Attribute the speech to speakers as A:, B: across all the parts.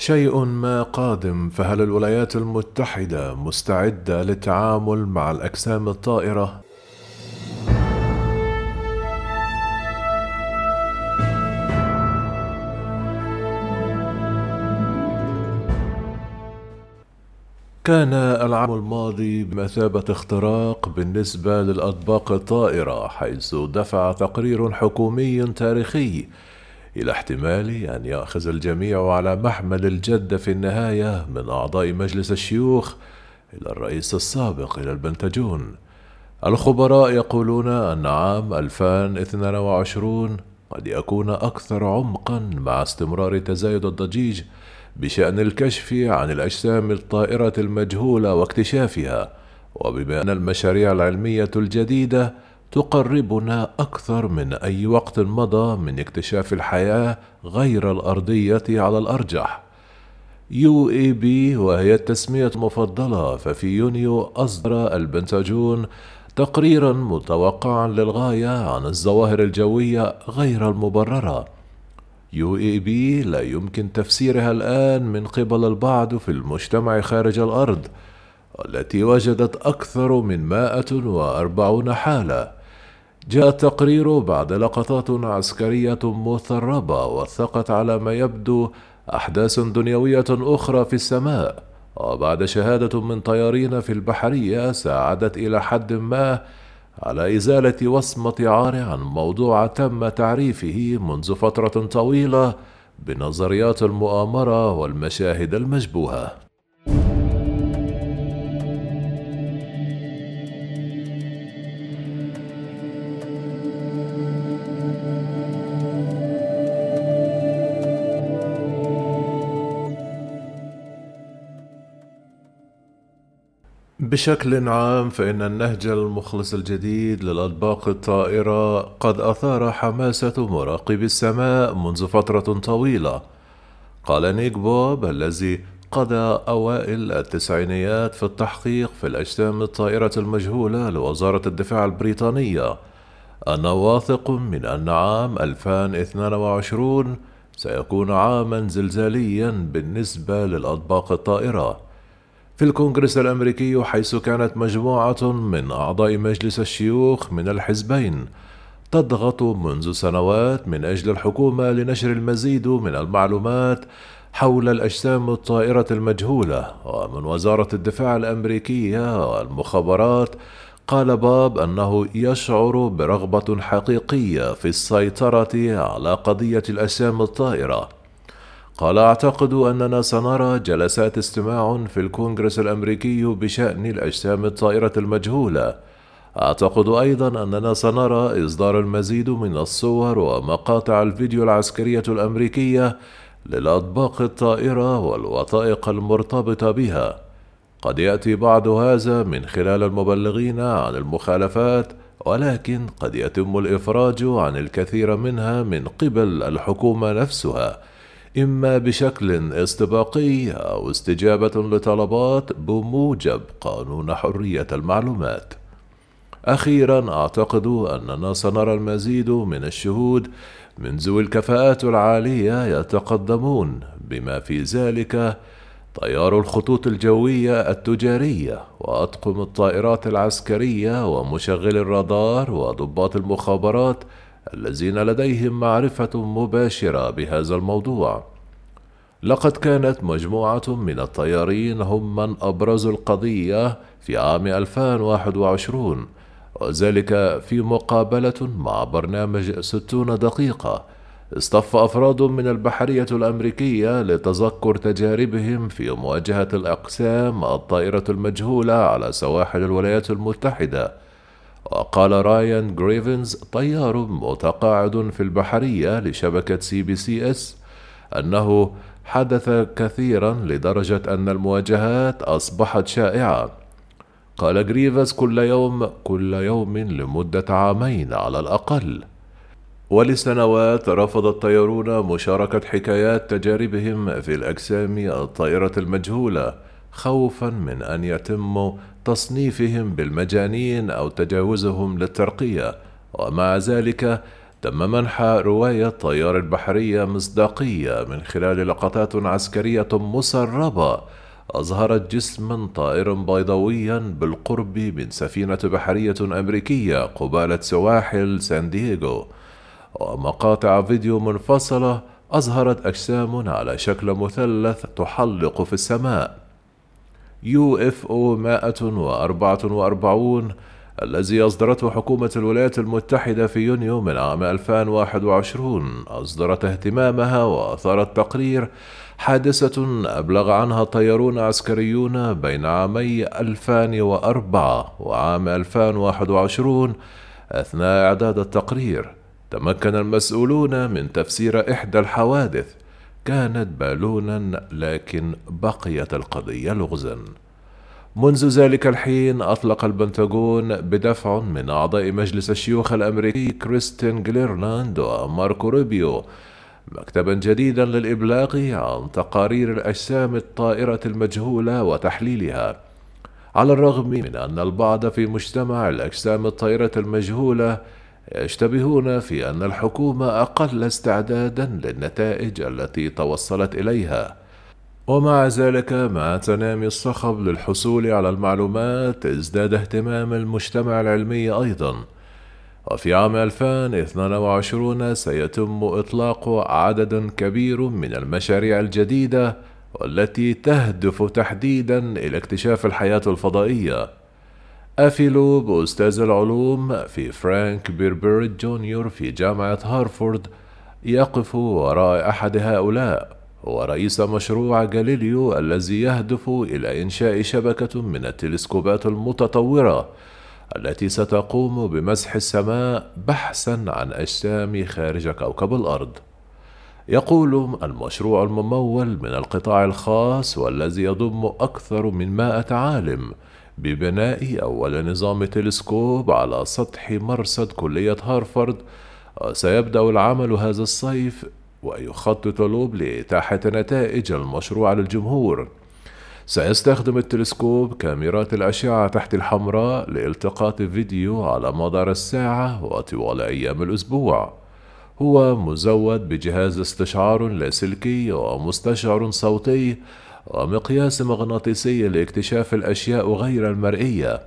A: شيء ما قادم فهل الولايات المتحدة مستعدة للتعامل مع الأجسام الطائرة؟ كان العام الماضي بمثابة اختراق بالنسبة للأطباق الطائرة حيث دفع تقرير حكومي تاريخي إلى احتمال أن يأخذ الجميع على محمل الجد في النهاية من أعضاء مجلس الشيوخ إلى الرئيس السابق إلى البنتاجون. الخبراء يقولون أن عام 2022 قد يكون أكثر عمقا مع استمرار تزايد الضجيج بشأن الكشف عن الأجسام الطائرة المجهولة واكتشافها وبما أن المشاريع العلمية الجديدة تقربنا أكثر من أي وقت مضى من اكتشاف الحياة غير الأرضية على الأرجح. UAP وهي التسمية المفضلة ففي يونيو أصدر البنتاجون تقريرا متوقعا للغاية عن الظواهر الجوية غير المبررة. UAP لا يمكن تفسيرها الآن من قبل البعض في المجتمع خارج الأرض التي وجدت أكثر من 140 حالة جاء التقرير بعد لقطات عسكرية مثربة وثقت على ما يبدو أحداث دنيوية أخرى في السماء. وبعد شهادة من طيارين في البحرية ساعدت إلى حد ما على إزالة وصمة عار عن موضوع تم تعريفه منذ فترة طويلة بنظريات المؤامرة والمشاهد المشبوهة. بشكل عام فإن النهج المخلص الجديد للأطباق الطائرة قد أثار حماسة مراقبي السماء منذ فترة طويلة. قال نيك بوب الذي قضى أوائل التسعينيات في التحقيق في الأجسام الطائرة المجهولة لوزارة الدفاع البريطانية أنا واثق من أن عام 2022 سيكون عاما زلزاليا بالنسبة للأطباق الطائرة. في الكونغرس الأمريكي حيث كانت مجموعة من أعضاء مجلس الشيوخ من الحزبين تضغط منذ سنوات من أجل الحكومة لنشر المزيد من المعلومات حول الأجسام الطائرة المجهولة ومن وزارة الدفاع الأمريكية والمخابرات قال باب أنه يشعر برغبة حقيقية في السيطرة على قضية الأجسام الطائرة. قال أعتقد أننا سنرى جلسات استماع في الكونغرس الأمريكي بشأن الأجسام الطائرة المجهولة. أعتقد أيضا أننا سنرى إصدار المزيد من الصور ومقاطع الفيديو العسكرية الأمريكية للأطباق الطائرة والوثائق المرتبطة بها. قد يأتي بعض هذا من خلال المبلغين عن المخالفات ولكن قد يتم الإفراج عن الكثير منها من قبل الحكومة نفسها. إما بشكل استباقي أو استجابة لطلبات بموجب قانون حرية المعلومات. أخيرا أعتقد أننا سنرى المزيد من الشهود من ذوي الكفاءات العالية يتقدمون بما في ذلك طيار الخطوط الجوية التجارية وأطقم الطائرات العسكرية ومشغل الرادار وضباط المخابرات الذين لديهم معرفة مباشرة بهذا الموضوع. لقد كانت مجموعة من الطيارين هم من أبرزوا القضية في عام 2021 وذلك في مقابلة مع برنامج 60 دقيقة اصطف أفراد من البحرية الأمريكية لتذكر تجاربهم في مواجهة الأقسام الطائرة المجهولة على سواحل الولايات المتحدة وقال رايان جريفز طيار متقاعد في البحرية لشبكة سي بي اس أنه حدث كثيرا لدرجة أن المواجهات أصبحت شائعة. قال جريفز كل يوم كل يوم لمدة عامين على الأقل. ولسنوات رفض الطيارون مشاركة حكايات تجاربهم في الأجسام الطائرة المجهولة. خوفا من أن يتم تصنيفهم بالمجانين أو تجاوزهم للترقية. ومع ذلك تم منح رواية طيار البحرية مصداقية من خلال لقطات عسكرية مسربة. أظهرت جسما طائرا بيضاويا بالقرب من سفينة بحرية أمريكية قبالة سواحل سان دييغو. ومقاطع فيديو منفصلة أظهرت أجسام على شكل مثلث تحلق في السماء. يو إف أو 144 الذي أصدرته حكومة الولايات المتحدة في يونيو من عام 2021 أصدرت اهتمامها وأثارت تقرير حادثة أبلغ عنها طيارون عسكريون بين عامي 2004 وعام 2021 أثناء إعداد التقرير تمكن المسؤولون من تفسير إحدى الحوادث كانت بالونا لكن بقيت القضية لغزا. منذ ذلك الحين أطلق البنتاغون بدفع من أعضاء مجلس الشيوخ الأمريكي كريستين جيليبراند وماركو روبيو مكتبا جديدا للإبلاغ عن تقارير الأجسام الطائرة المجهولة وتحليلها. على الرغم من أن البعض في مجتمع الأجسام الطائرة المجهولة يشتبهون في أن الحكومة أقل استعدادا للنتائج التي توصلت إليها. ومع ذلك مع تنامي الصخب للحصول على المعلومات ازداد اهتمام المجتمع العلمي أيضا. وفي عام 2022 سيتم إطلاق عدد كبير من المشاريع الجديدة والتي تهدف تحديدا إلى اكتشاف الحياة الفضائية. آفي لوب أستاذ العلوم في فرانك بي بيرد جونيور في جامعة هارفارد يقف وراء أحد هؤلاء هو رئيس مشروع جاليليو الذي يهدف إلى إنشاء شبكة من التلسكوبات المتطورة التي ستقوم بمسح السماء بحثا عن أجسام خارج كوكب الأرض. يقول المشروع الممول من القطاع الخاص والذي يضم أكثر من مائة عالم ببناء أول نظام تلسكوب على سطح مرصد كلية هارفارد سيبدأ العمل هذا الصيف ويخطط لوب لإتاحة نتائج المشروع للجمهور. سيستخدم التلسكوب كاميرات الأشعة تحت الحمراء لالتقاط فيديو على مدار الساعة وطوال أيام الأسبوع. هو مزود بجهاز استشعار لاسلكي ومستشعر صوتي ومقياس مغناطيسي لاكتشاف الأشياء غير المرئية.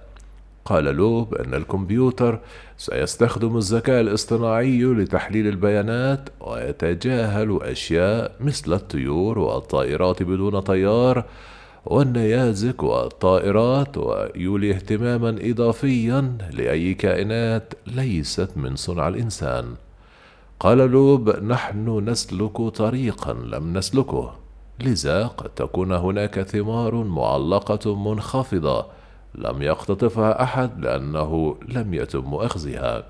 A: قال لوب أن الكمبيوتر سيستخدم الذكاء الاصطناعي لتحليل البيانات ويتجاهل أشياء مثل الطيور والطائرات بدون طيار والنيازك والطائرات ويولي اهتماما إضافيا لأي كائنات ليست من صنع الإنسان. قال لوب نحن نسلك طريقا لم نسلكه. لذا قد تكون هناك ثمار معلقة منخفضة. لم يقتطفها أحد لأنه لم يتم أخذها.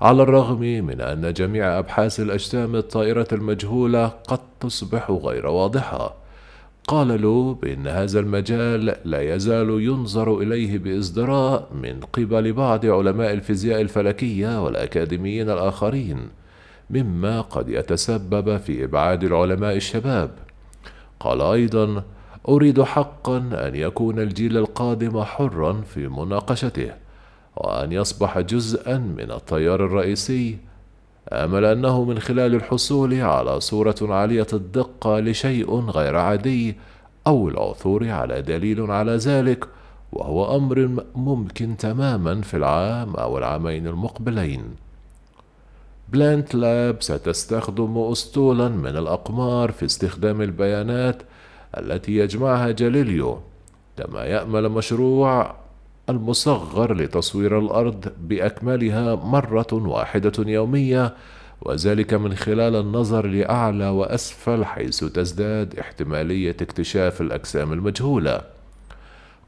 A: على الرغم من أن جميع أبحاث الأجسام الطائرة المجهولة قد تصبح غير واضحة قال له بأن هذا المجال لا يزال ينظر إليه بإزدراء من قبل بعض علماء الفيزياء الفلكية والأكاديميين الآخرين مما قد يتسبب في إبعاد العلماء الشباب. قال أيضا أريد حقا أن يكون الجيل القادم حرا في مناقشته وأن يصبح جزءا من التيار الرئيسي. آمل أنه من خلال الحصول على صورة عالية الدقة لشيء غير عادي أو العثور على دليل على ذلك وهو أمر ممكن تماما في العام أو العامين المقبلين. بلانت لاب ستستخدم أسطولا من الأقمار في استخدام البيانات التي يجمعها جاليليو كما يأمل مشروع المصغر لتصوير الأرض بأكملها مرة واحدة يومية وذلك من خلال النظر لأعلى وأسفل حيث تزداد احتمالية اكتشاف الأجسام المجهولة.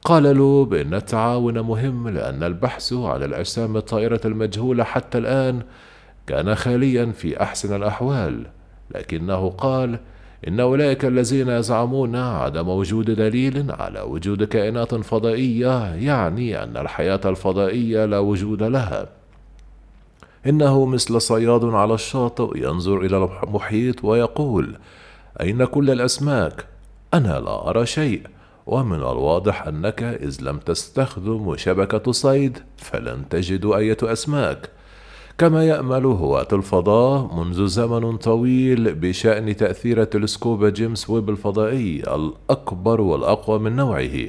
A: قال له بأن التعاون مهم لأن البحث عن الأجسام الطائرة المجهولة حتى الآن كان خاليا في أحسن الأحوال، لكنه قال: إن أولئك الذين يزعمون عدم وجود دليل على وجود كائنات فضائية يعني أن الحياة الفضائية لا وجود لها. إنه مثل صياد على الشاطئ ينظر إلى المحيط ويقول: أين كل الأسماك؟ أنا لا أرى شيء. ومن الواضح أنك إذ لم تستخدم شبكة صيد فلن تجد أية أسماك. كما يأمل هواة الفضاء منذ زمن طويل بشأن تأثير تلسكوب جيمس ويب الفضائي الأكبر والأقوى من نوعه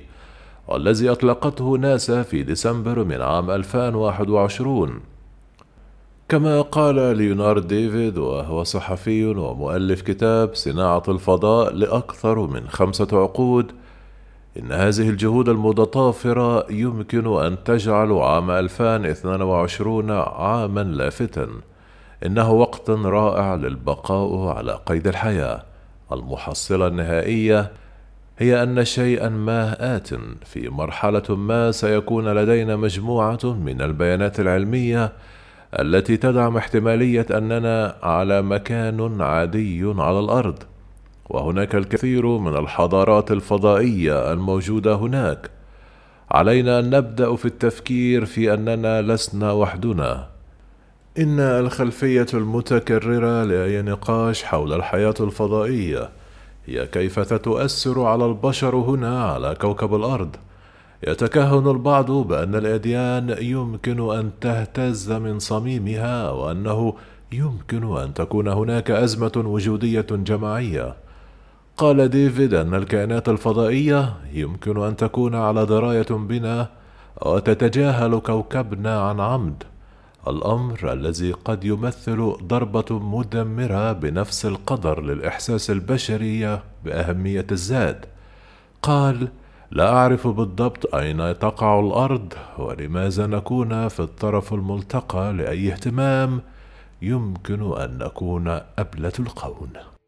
A: والذي أطلقته ناسا في ديسمبر من عام 2021 كما قال ليونارد ديفيد وهو صحفي ومؤلف كتاب صناعة الفضاء لأكثر من خمسة عقود إن هذه الجهود المتضافرة يمكن أن تجعل عام 2022 عاما لافتا. إنه وقت رائع للبقاء على قيد الحياة. المحصلة النهائية هي أن شيئا ما آت في مرحلة ما سيكون لدينا مجموعة من البيانات العلمية التي تدعم احتمالية أننا على مكان عادي على الأرض. وهناك الكثير من الحضارات الفضائية الموجودة هناك. علينا أن نبدأ في التفكير في أننا لسنا وحدنا. إن الخلفية المتكررة لأي نقاش حول الحياة الفضائية هي كيف تؤثر على البشر هنا على كوكب الأرض. يتكهن البعض بأن الأديان يمكن أن تهتز من صميمها وأنه يمكن أن تكون هناك أزمة وجودية جماعية. قال ديفيد أن الكائنات الفضائية يمكن أن تكون على دراية بنا وتتجاهل كوكبنا عن عمد. الأمر الذي قد يمثل ضربة مدمرة بنفس القدر للإحساس البشري بأهمية الذات قال لا أعرف بالضبط أين تقع الأرض ولماذا نكون في الطرف الملتقى لأي اهتمام. يمكن أن نكون أبلة القون